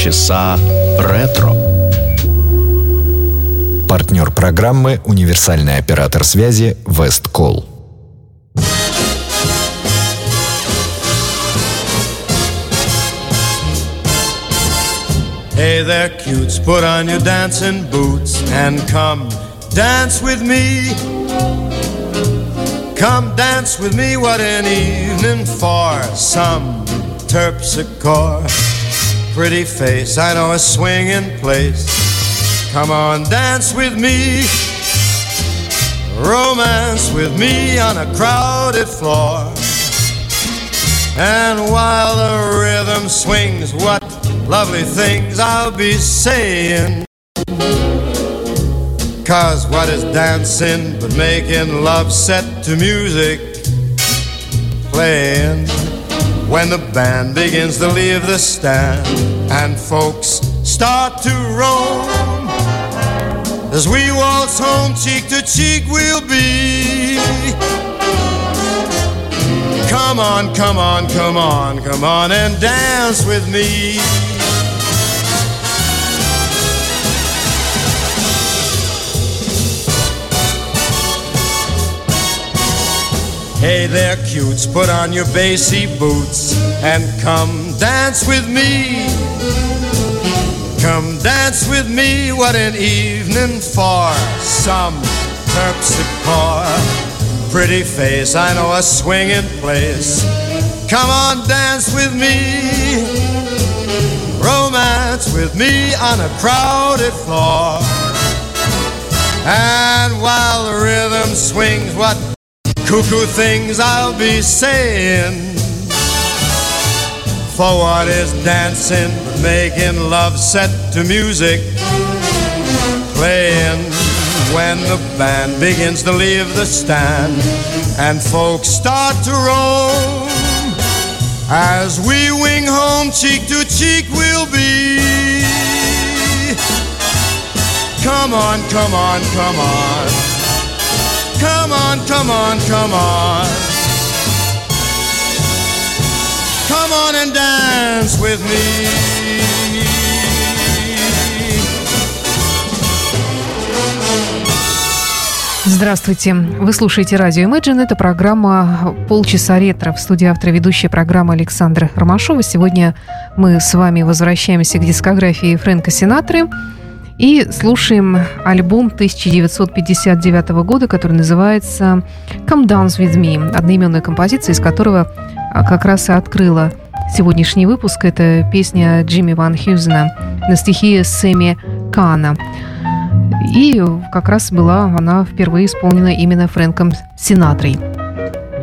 Полчаса ретро. Партнер программы «Универсальный оператор связи Весткол». Hey there, cutes, put on your dancing boots and come dance with me. Come dance with me, what an evening for some terpsichore. Pretty face, I know a swinging place. Come on, dance with me. Romance with me on a crowded floor. And while the rhythm swings, what lovely things I'll be saying. Cause what is dancing but making love set to music playing when the band begins to leave the stand and folks start to roam. As we waltz home cheek to cheek we'll be. Come on come on come on come on and dance with me Hey there, cutes, put on your bassy boots and come dance with me. Come dance with me, what an evening for some terpsichore. Pretty face, I know a swinging place. Come on, dance with me. Romance with me on a crowded floor. And while the rhythm swings, what cuckoo things I'll be saying. For what is dancing making love set to music? Playing when the band begins to leave the stand and folks start to roam. As we wing home, cheek to cheek we'll be. Come on, come on, come on. Come on, come on, come on. Come on and dance with me. Здравствуйте. Вы слушаете радио Imagine. Это программа «Полчаса ретро». В студии автора ведущая программа Александра Ромашова. Сегодня мы с вами возвращаемся к дискографии Фрэнка Синатры и слушаем альбом 1959 года, который называется «Come Dance With Me», одноименная композиция, из которого а, как раз и открыла сегодняшний выпуск. Это песня Джимми Ван Хьюзена на стихи Сэмми Кана. И как раз была она впервые исполнена именно Фрэнком Синатрой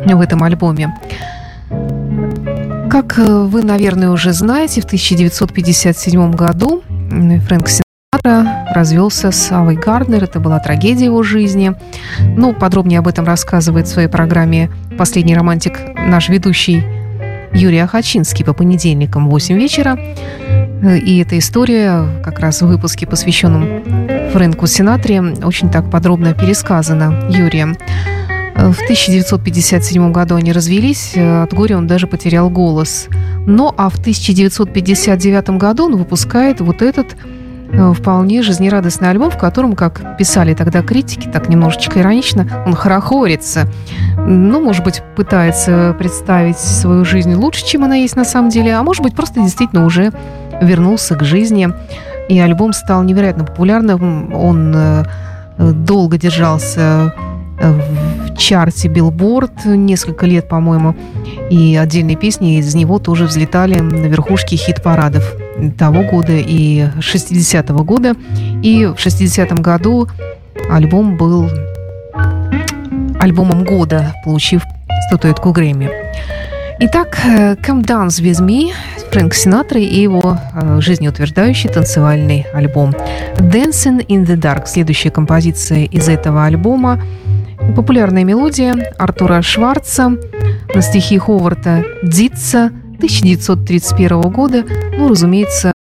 в этом альбоме. Как вы, наверное, уже знаете, в 1957 году Фрэнк Синатра развелся с Авой Гарднер. Это была трагедия его жизни. Ну, подробнее об этом рассказывает в своей программе «Последний романтик» наш ведущий Юрий Ахачинский по понедельникам в 8 вечера. И эта история как раз в выпуске, посвященном Фрэнку Синатре, очень так подробно пересказана Юрием. В 1957 году они развелись, от горя он даже потерял голос. Но а в 1959 году он выпускает вот этот вполне жизнерадостный альбом, в котором, как писали тогда критики, так немножечко иронично, он хорохорится. Ну, может быть, пытается представить свою жизнь лучше, чем она есть на самом деле, а может быть, просто действительно уже вернулся к жизни. И альбом стал невероятно популярным. Он э, долго держался в чарте Билборд несколько лет, по-моему, и отдельные песни из него тоже взлетали на верхушки хит-парадов того года и 60-го года. И в 60-м году альбом был альбомом года, получив статуэтку Грэмми. Итак, э, «Come Dance With Me» Фрэнк Синатра и его э, жизнеутверждающий танцевальный альбом «Dancing in the Dark». Следующая композиция из этого альбома популярная мелодия Артура Шварца на стихи Ховарда Дитца 1931 года. Ну, разумеется,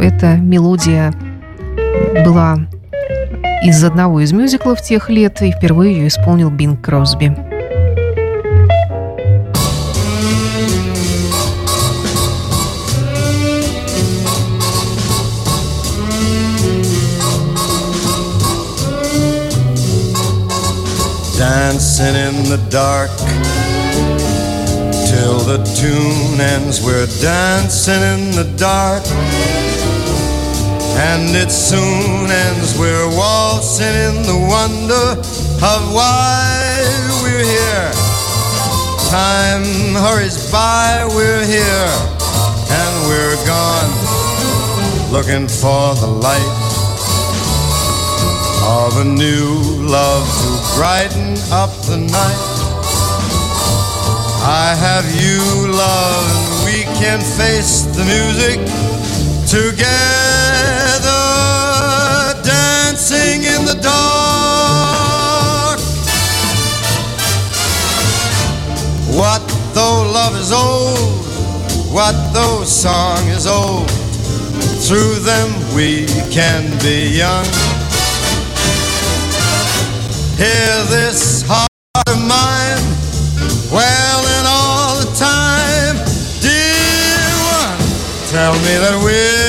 эта мелодия была из одного из мюзиклов тех лет, и впервые ее исполнил Бинг Кросби. Dancing in the dark till the tune ends. We're dancing in the dark, and it soon ends. We're waltzing in the wonder of why we're here. Time hurries by, we're here, and we're gone, looking for the light of a new love to brighten up the night. I have you, love, and we can face the music together, dancing in the dark. What though love is old? What though song is old? Through them we can be young. Hear this heart of mine wailing all the time. Dear one, tell me that we're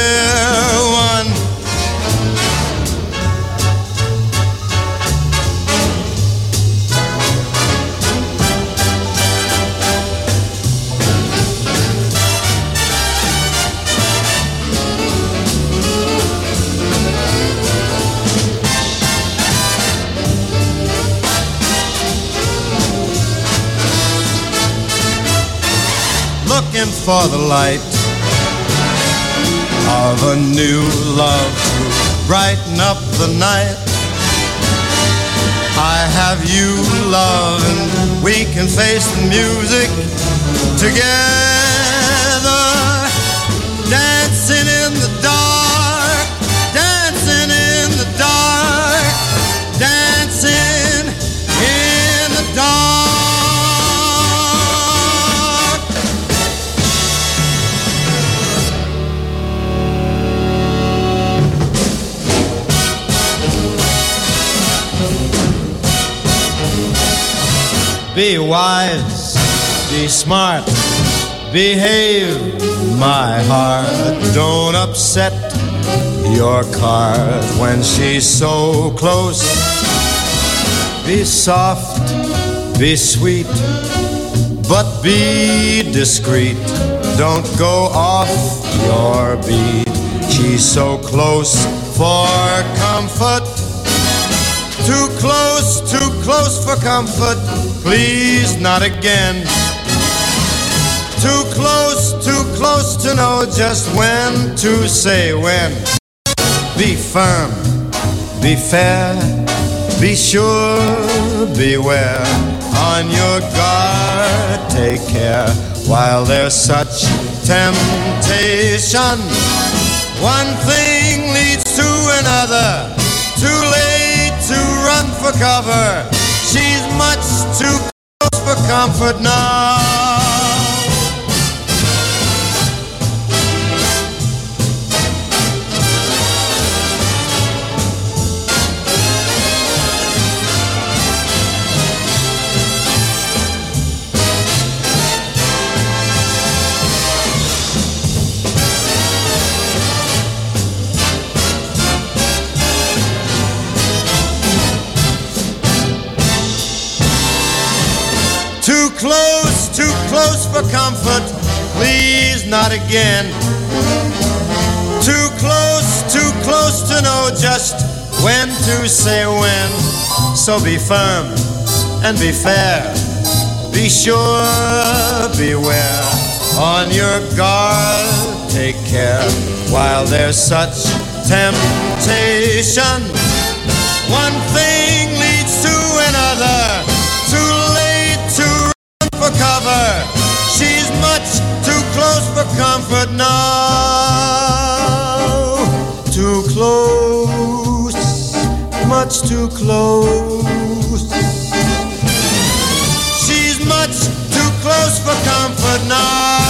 for the light of a new love. To brighten up the night. I have you, love, and we can face the music together, wise, be smart, behave, my heart. Don't upset your card when she's so close. Be soft, be sweet, but be discreet. Don't go off your beat. She's so close for comfort. Too close, too close for comfort. Please, not again. Too close, too close to know just when to say when. Be firm, be fair, be sure, beware. On your guard, take care while there's such temptation. One thing leads to another. Too late to run for cover. She's much too close for comfort now. For comfort. Please, not again. Too close, too close to know just when to say when. So be firm and be fair. Be sure, beware. On your guard, take care while there's such temptation. One thing leads to another. Too late to run for cover. Comfort now. Too close, much too close. She's much too close for comfort now.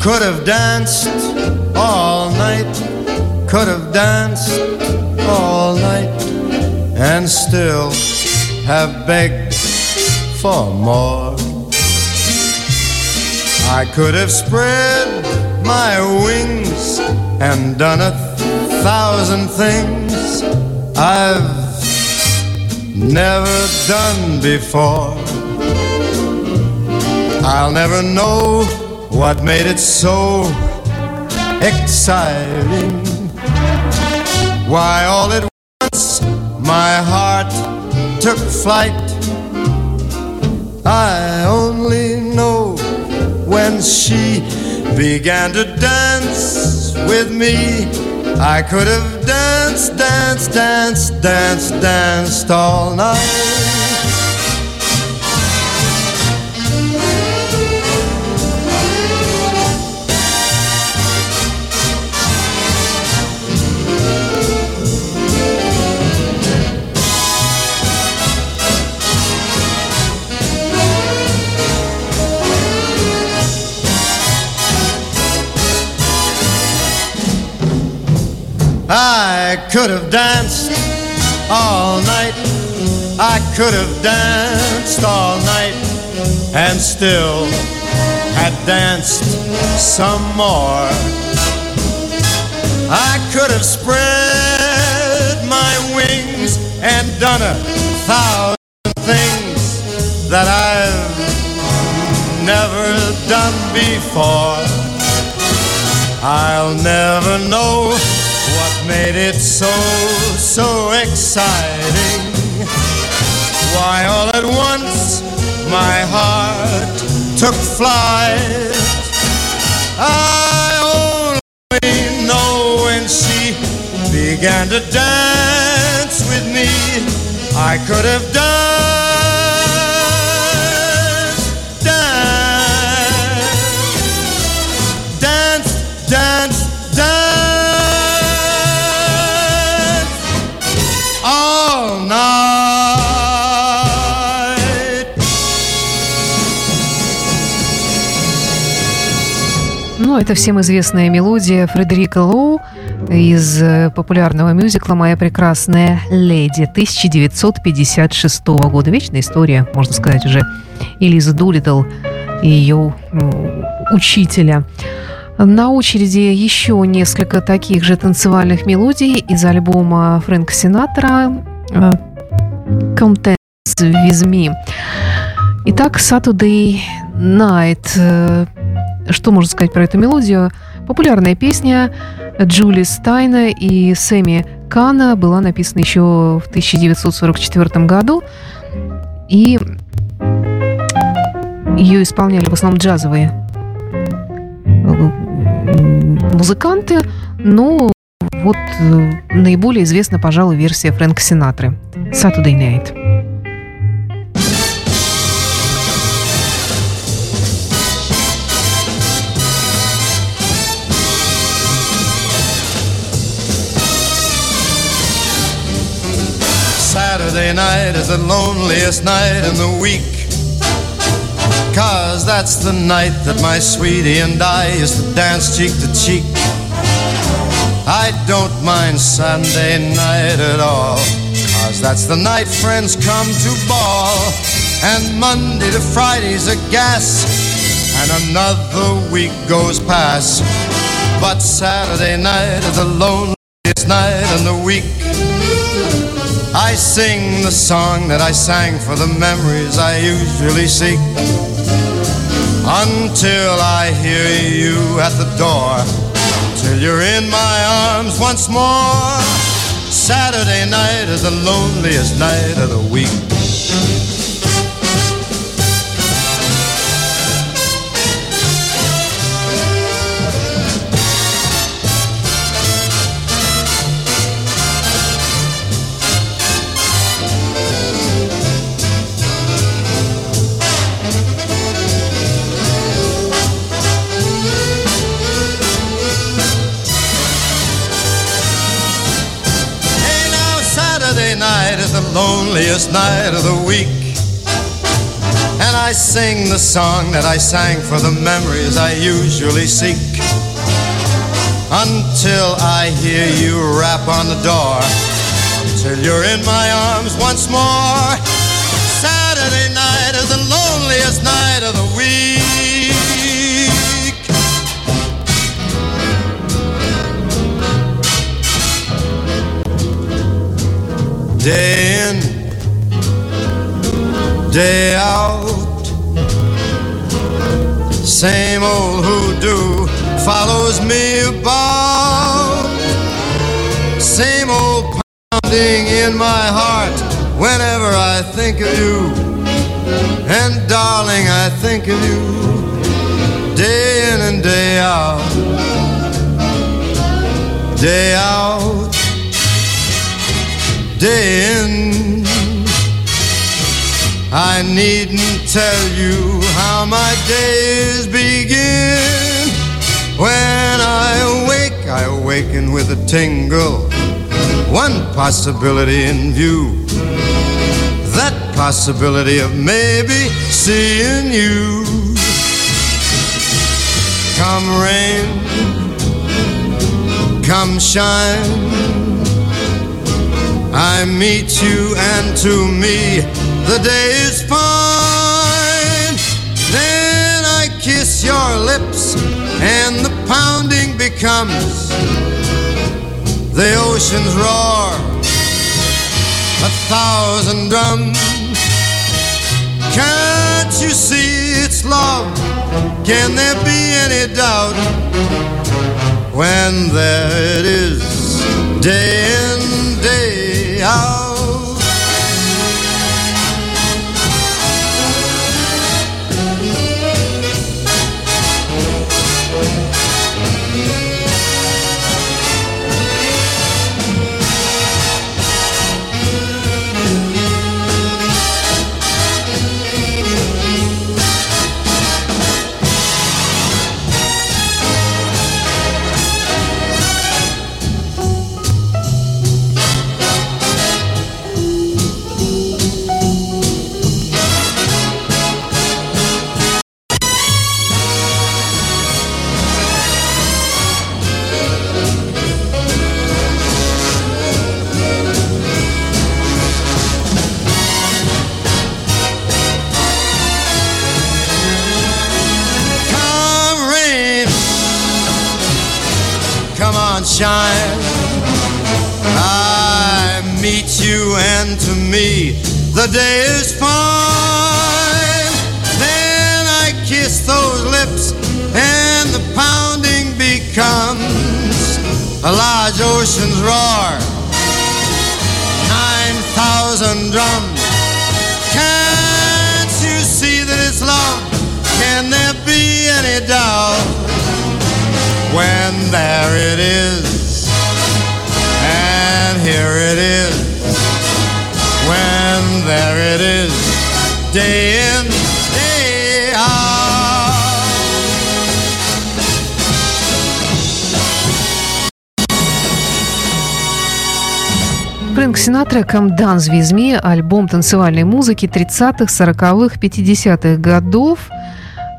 Could have danced all night, could have danced all night, and still have begged for more. I could have spread my wings and done a thousand things I've never done before. I'll never know what made it so exciting. Why, all at once my heart took flight. I only know when she began to dance with me. I could have danced, danced, danced, danced, danced all night. I could have danced all night. I could have danced all night and still had danced some more. I could have spread my wings and done a thousand things that I've never done before. I'll never know made it so, so exciting. Why, all at once my heart took flight. I only know when she began to dance with me, I could have danced, это всем известная мелодия Фредерика Лоу из э, популярного мюзикла «Моя прекрасная леди» 1956 года. Вечная история, можно сказать, уже Элиза Дулитл и ее учителя. На очереди еще несколько таких же танцевальных мелодий из альбома Фрэнка Синатра «Contents with me». Итак, Saturday Night. Что можно сказать про эту мелодию? Популярная песня Джули Стайна и Сэмми Кана была написана еще в 1944 году. И ее исполняли в основном джазовые музыканты, но вот э, наиболее известна, пожалуй, версия Фрэнка Синатры «Saturday Night». Saturday night is the loneliest night in the week. Cause that's the night that my sweetie and I used to dance cheek to cheek. I don't mind Sunday night at all. Cause that's the night friends come to ball. And Monday to Friday's a gas. And another week goes past. But Saturday night is the loneliest night in the week. I sing the song that I sang for the memories I usually seek until I hear you at the door, till you're in my arms once more. Saturday night is the loneliest night of the week. Night is the loneliest night of the week. And I sing the song that I sang for the memories I usually seek. Until I hear you rap on the door, till you're in my arms once more. Saturday night is the loneliest night of the week. Day in, day out. Same old hoodoo follows me about. Same old pounding in my heart whenever I think of you. And darling, I think of you day in and day out. Day out, day in. I needn't tell you how my days begin. When I awake, I awaken with a tingle. One possibility in view. That possibility of maybe seeing you. Come rain, come shine. I meet you, and to me, the day is fine. Then I kiss your lips, and the pounding becomes the ocean's roar, a thousand drums. Can't you see it's love? Can there be any doubt when there it is, day in, day out? Can there be any doubt when there it is? And here it is. When there it is, day in, day out. Фрэнк Синатра «Come Dance With Me» – альбом танцевальной музыки 30-х, 40-х, 50-х годов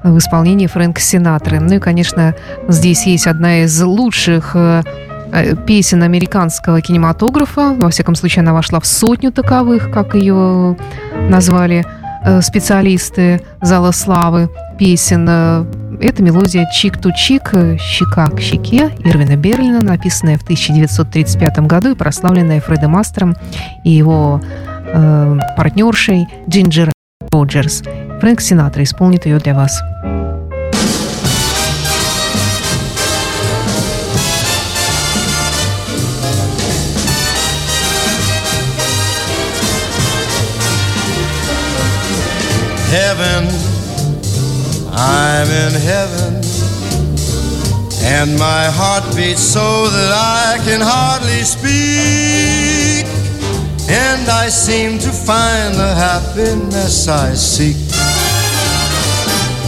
в исполнении Фрэнка Синатры. Ну и, конечно, здесь есть одна из лучших э, э, песен американского кинематографа. Во всяком случае, она вошла в сотню таковых, как ее назвали э, специалисты Зала Славы песен. Э, Это мелодия «Чик ту чик», э, «Щека к щеке» Ирвина Берлина, написанная в 1935 году и прославленная Фредом Астером и его э, партнершей Джинджер Роджерс. Фрэнк Синатра исполнит ее для вас. heaven. I'm in heaven. And my heart beats so that I can hardly speak. And I seem to find the happiness I seek.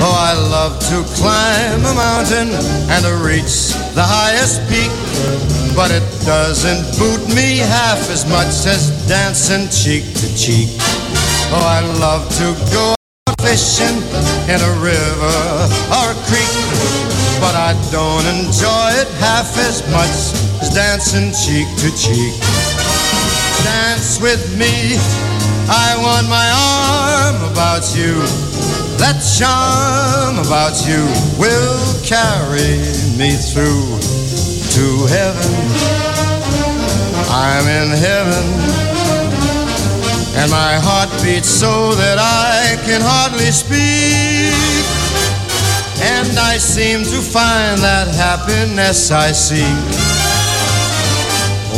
Oh, I love to climb a mountain and to reach the highest peak. But it doesn't boot me half as much as dancing cheek to cheek. Oh, I love to go fishing in a river or a creek. But I don't enjoy it half as much as dancing cheek to cheek. Dance with me, I want my arm about you. That charm about you will carry me through to heaven. I'm in heaven. And my heart beats so that I can hardly speak. And I seem to find that happiness I seek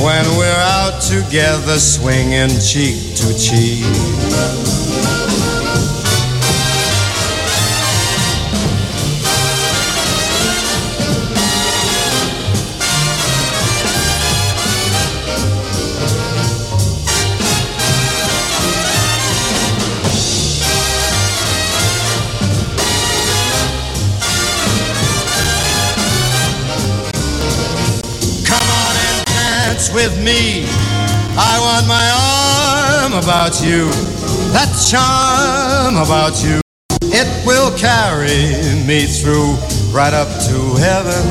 when we're out together swinging cheek to cheek. With me. I want my arm about you, that charm about you. It will carry me through right up to heaven.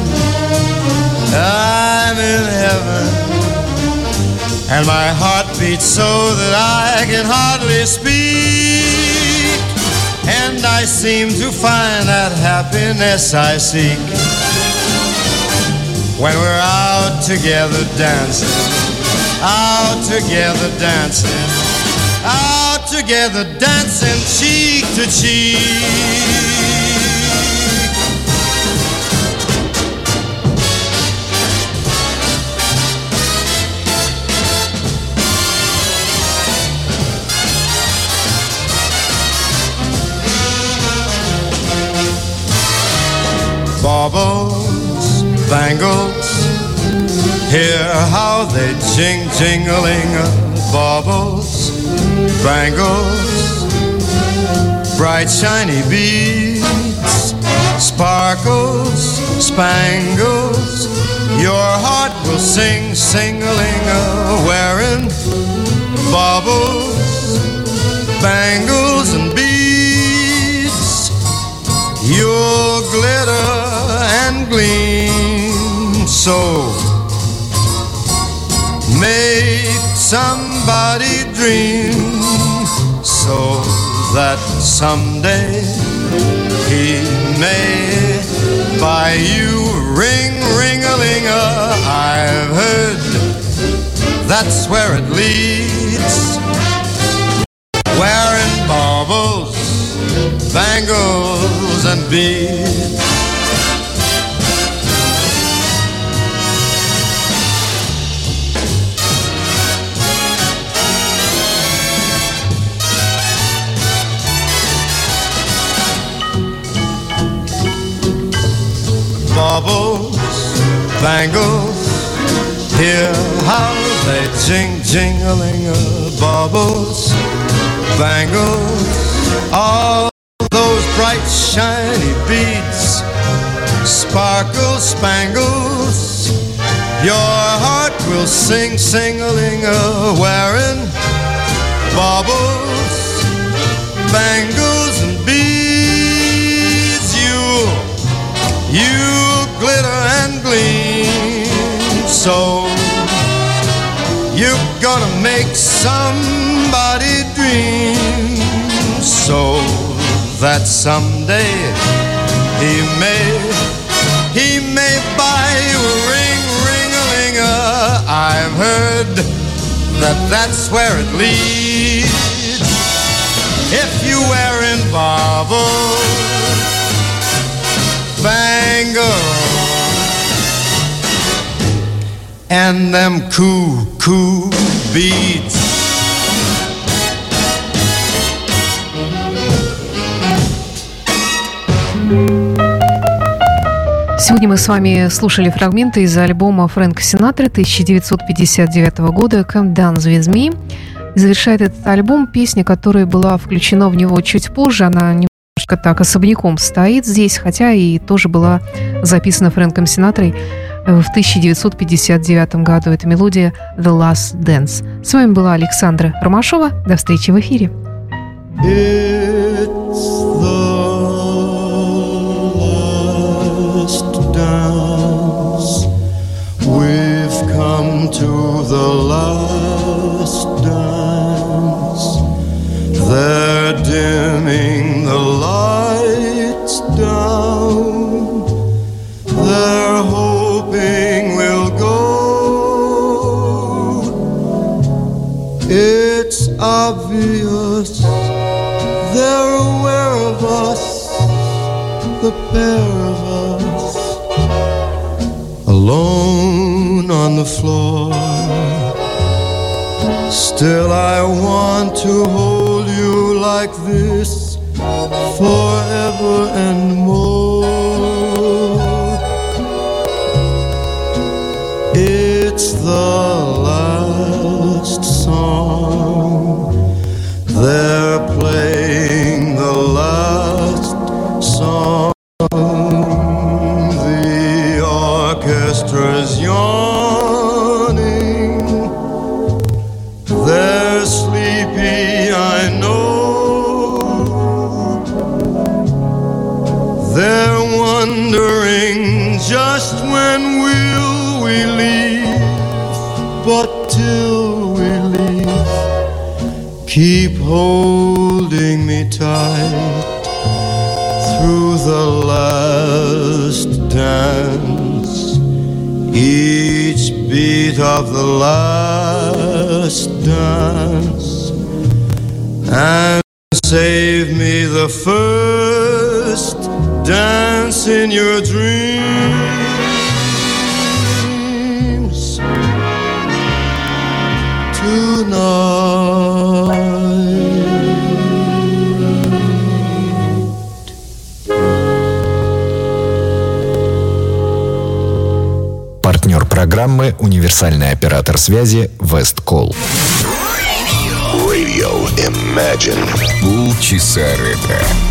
I'm in heaven, and my heart beats so that I can hardly speak. And I seem to find that happiness I seek when we're out together dancing, out together dancing, out together dancing cheek to cheek. Bangles, hear how they jing jingling baubles, bangles, bright shiny beads, sparkles, spangles. Your heart will sing singling wearing baubles, bangles and beads. You'll glitter and gleam so make somebody dream so that someday he may buy you ring ring a ling I've heard that's where it leads jing of baubles, bangles, all those bright shiny beads, sparkle spangles. Your heart will sing sing-a-ling wearing baubles, bangles and beads. You, you glitter and gleam. So gonna make somebody dream. So that someday he may, he may buy you a ring, ring a linger. I've heard that that's where it leads. If you wear in baubles, bangles and them cool beats. Сегодня мы с вами слушали фрагменты из альбома Фрэнка Синатры 1959 года «Come Dance With Me». Завершает этот альбом песня, которая была включена в него чуть позже. Она немножко так особняком стоит здесь, хотя и тоже была записана Фрэнком Синатрой в 1959 году. Это мелодия «The Last Dance». С вами была Александра Ромашова. До встречи в эфире. It's the last dance. We've come to the last dance. They're pair of us, alone on the floor. Still, I want to hold you like this forever and more. It's the keep holding me tight through the last dance. Each beat of the last dance and save me the first dance in your dreams программы «Универсальный оператор связи Весткол». Radio Imagine. Полчаса ретро.